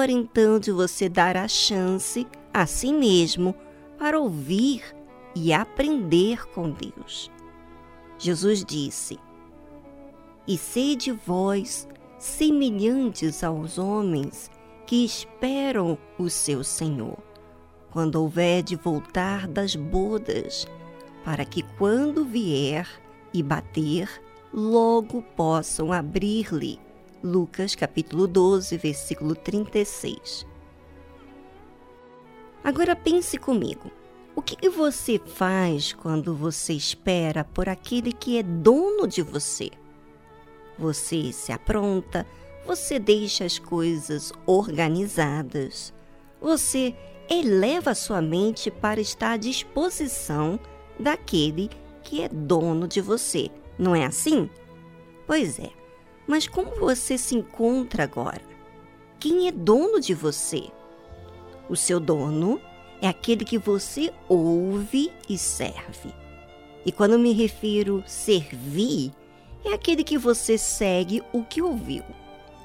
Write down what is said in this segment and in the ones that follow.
hora então de você dar a chance a si mesmo para ouvir e aprender com Deus. Jesus disse: E sede vós semelhantes aos homens que esperam o seu Senhor, quando houver de voltar das bodas, para que quando vier e bater, logo possam abrir-lhe. Lucas capítulo 12, versículo 36. Agora pense comigo. O que você faz quando você espera por aquele que é dono de você? Você se apronta, você deixa as coisas organizadas, você eleva sua mente para estar à disposição daquele que é dono de você, não é assim? Pois é, mas como você se encontra agora? Quem é dono de você? O seu dono é aquele que você ouve e serve. E quando me refiro servir, é aquele que você segue o que ouviu.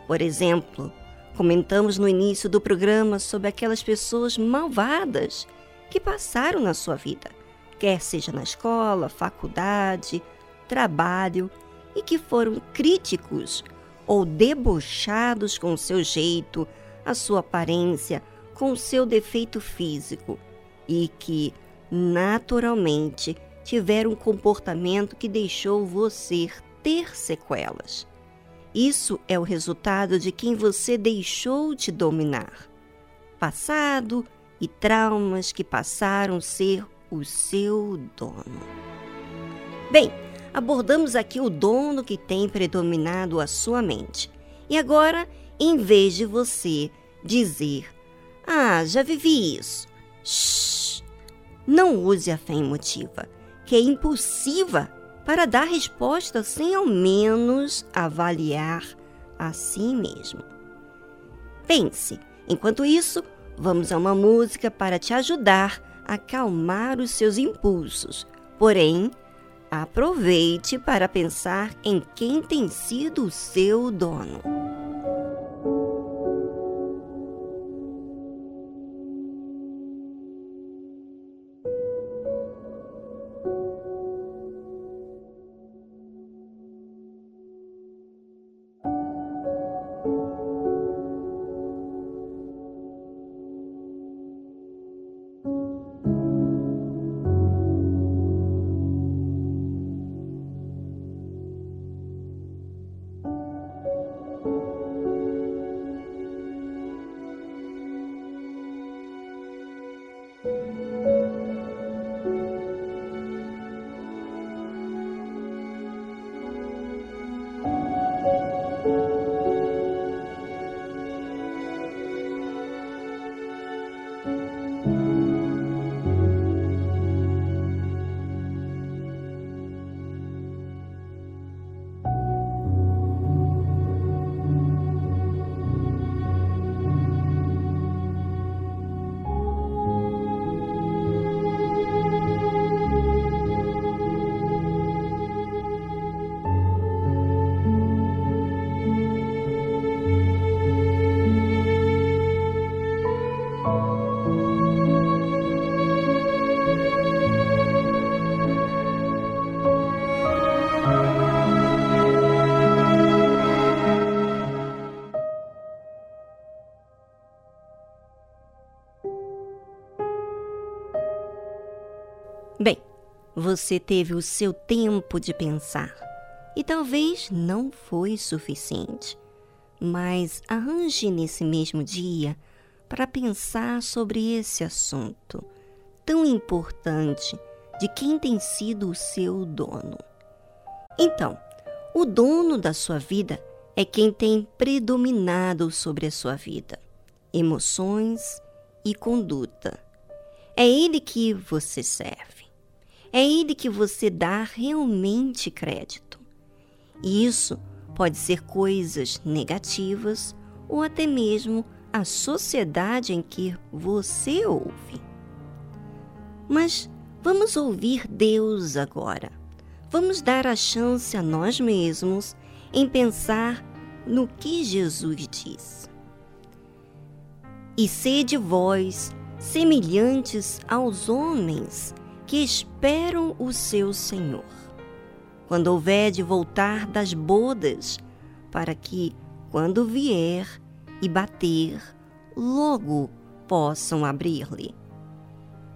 Por exemplo, comentamos no início do programa sobre aquelas pessoas malvadas que passaram na sua vida, quer seja na escola, faculdade, trabalho, e que foram críticos ou debochados com o seu jeito, a sua aparência, com o seu defeito físico e que, naturalmente, tiveram um comportamento que deixou você ter sequelas. Isso é o resultado de quem você deixou de dominar. Passado e traumas que passaram a ser o seu dono. Bem, abordamos aqui o dono que tem predominado a sua mente. E agora, em vez de você dizer ah, já vivi isso. Shhh! Não use a fé emotiva, que é impulsiva para dar resposta sem ao menos avaliar a si mesmo. Pense, enquanto isso, vamos a uma música para te ajudar a acalmar os seus impulsos. Porém, aproveite para pensar em quem tem sido o seu dono. Bem, você teve o seu tempo de pensar e talvez não foi suficiente, mas arranje nesse mesmo dia para pensar sobre esse assunto tão importante de quem tem sido o seu dono. Então, o dono da sua vida é quem tem predominado sobre a sua vida, emoções e conduta. É ele que você serve. É ele que você dá realmente crédito. E isso pode ser coisas negativas ou até mesmo a sociedade em que você ouve. Mas vamos ouvir Deus agora. Vamos dar a chance a nós mesmos em pensar no que Jesus diz. E sede vós semelhantes aos homens que esperam o seu Senhor. Quando houver de voltar das bodas, para que, quando vier e bater, logo possam abrir-lhe.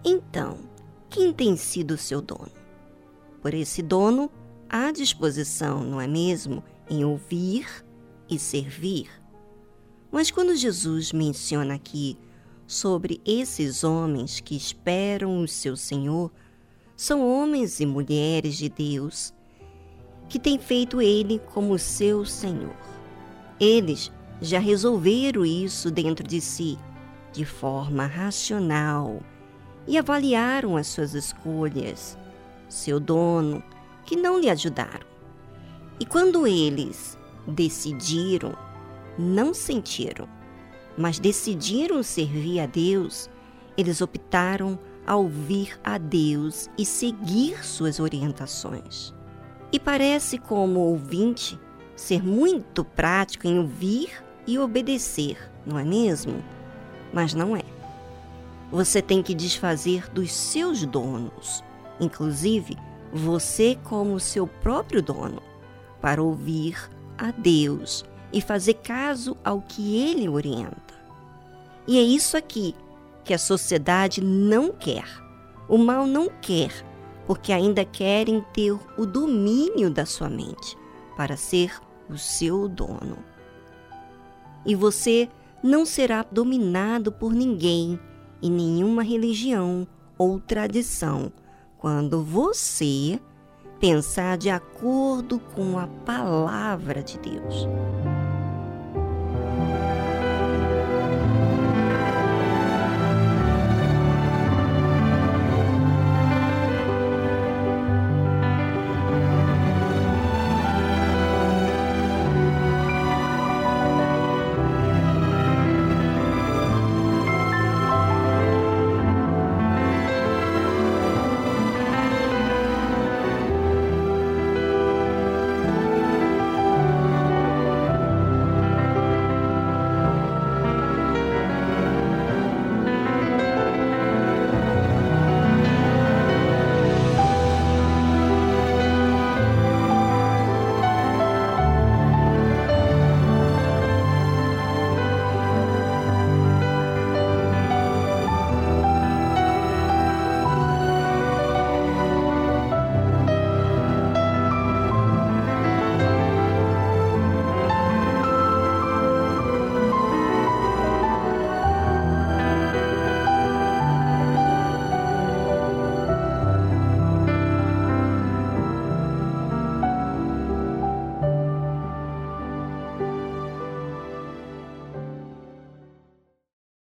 Então, quem tem sido seu dono? Por esse dono, há disposição, não é mesmo, em ouvir e servir. Mas quando Jesus menciona aqui sobre esses homens que esperam o seu Senhor, são homens e mulheres de Deus que têm feito Ele como seu Senhor. Eles já resolveram isso dentro de si, de forma racional, e avaliaram as suas escolhas, seu dono, que não lhe ajudaram. E quando eles decidiram não sentiram, mas decidiram servir a Deus, eles optaram a ouvir a Deus e seguir suas orientações. E parece, como ouvinte, ser muito prático em ouvir e obedecer, não é mesmo? Mas não é. Você tem que desfazer dos seus donos, inclusive você como seu próprio dono, para ouvir a Deus e fazer caso ao que ele orienta. E é isso aqui que a sociedade não quer. O mal não quer, porque ainda querem ter o domínio da sua mente para ser o seu dono. E você não será dominado por ninguém e nenhuma religião ou tradição quando você pensar de acordo com a palavra de Deus.